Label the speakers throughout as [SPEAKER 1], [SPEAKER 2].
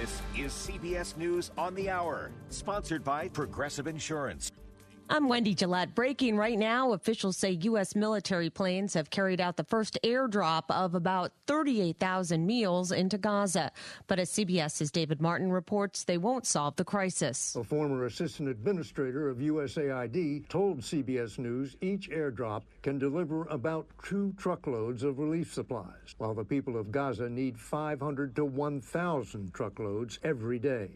[SPEAKER 1] This is CBS News on the Hour, sponsored by Progressive Insurance.
[SPEAKER 2] I'm Wendy Gillette. Breaking right now, officials say U.S. military planes have carried out the first airdrop of about 38,000 meals into Gaza. But as CBS's David Martin reports, they won't solve the crisis.
[SPEAKER 3] A former assistant administrator of USAID told CBS News each airdrop can deliver about two truckloads of relief supplies, while the people of Gaza need 500 to 1,000 truckloads every day.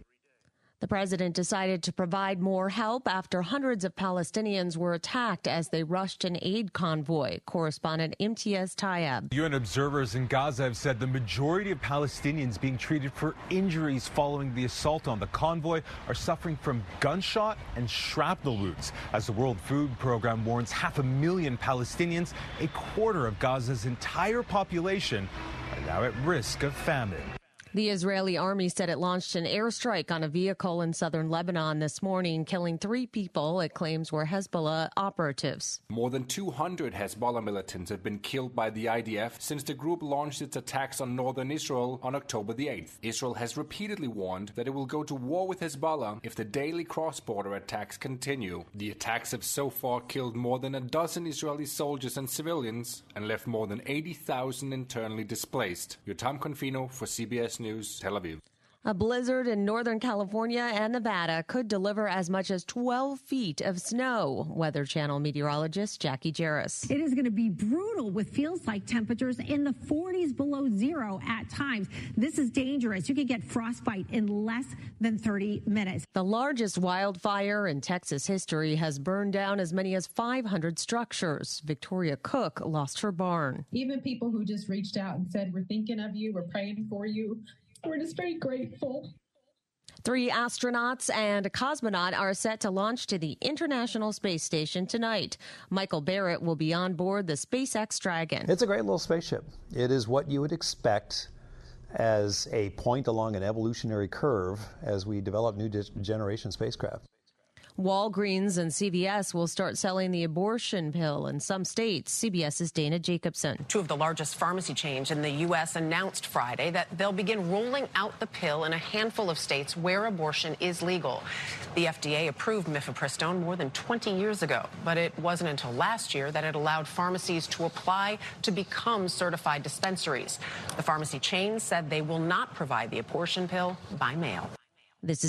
[SPEAKER 2] The president decided to provide more help after hundreds of Palestinians were attacked as they rushed an aid convoy. Correspondent Imtiaz Tyab.
[SPEAKER 4] UN observers in Gaza have said the majority of Palestinians being treated for injuries following the assault on the convoy are suffering from gunshot and shrapnel wounds. As the World Food Program warns, half a million Palestinians, a quarter of Gaza's entire population, are now at risk of famine.
[SPEAKER 2] The Israeli army said it launched an airstrike on a vehicle in southern Lebanon this morning, killing three people it claims were Hezbollah operatives.
[SPEAKER 5] More than 200 Hezbollah militants have been killed by the IDF since the group launched its attacks on northern Israel on October the 8th. Israel has repeatedly warned that it will go to war with Hezbollah if the daily cross border attacks continue. The attacks have so far killed more than a dozen Israeli soldiers and civilians and left more than 80,000 internally displaced. Yotam Confino for CBS News. Tel Aviv.
[SPEAKER 2] A blizzard in Northern California and Nevada could deliver as much as 12 feet of snow. Weather Channel meteorologist Jacqui Jeras.
[SPEAKER 6] It is going to be brutal with feels like temperatures in the 40s below zero at times. This is dangerous. You could get frostbite in less than 30 minutes.
[SPEAKER 2] The largest wildfire in Texas history has burned down as many as 500 structures. Victoria Cook lost her barn.
[SPEAKER 7] Even people who just reached out and said, We're thinking of you, we're praying for you we're just very grateful.
[SPEAKER 2] Three astronauts and a cosmonaut are set to launch to the International Space Station tonight. Michael Barratt will be on board the SpaceX Dragon.
[SPEAKER 8] It's a great little spaceship. It is what you would expect as a point along an evolutionary curve as we develop new generation spacecraft.
[SPEAKER 2] Walgreens and CVS will start selling the abortion pill in some states. CBS's Dana Jacobson.
[SPEAKER 9] Two of the largest pharmacy chains in the U.S. announced Friday that they'll begin rolling out the pill in a handful of states where abortion is legal. The FDA approved mifepristone more than 20 years ago, but it wasn't until last year that it allowed pharmacies to apply to become certified dispensaries. The pharmacy chains said they will not provide the abortion pill by mail.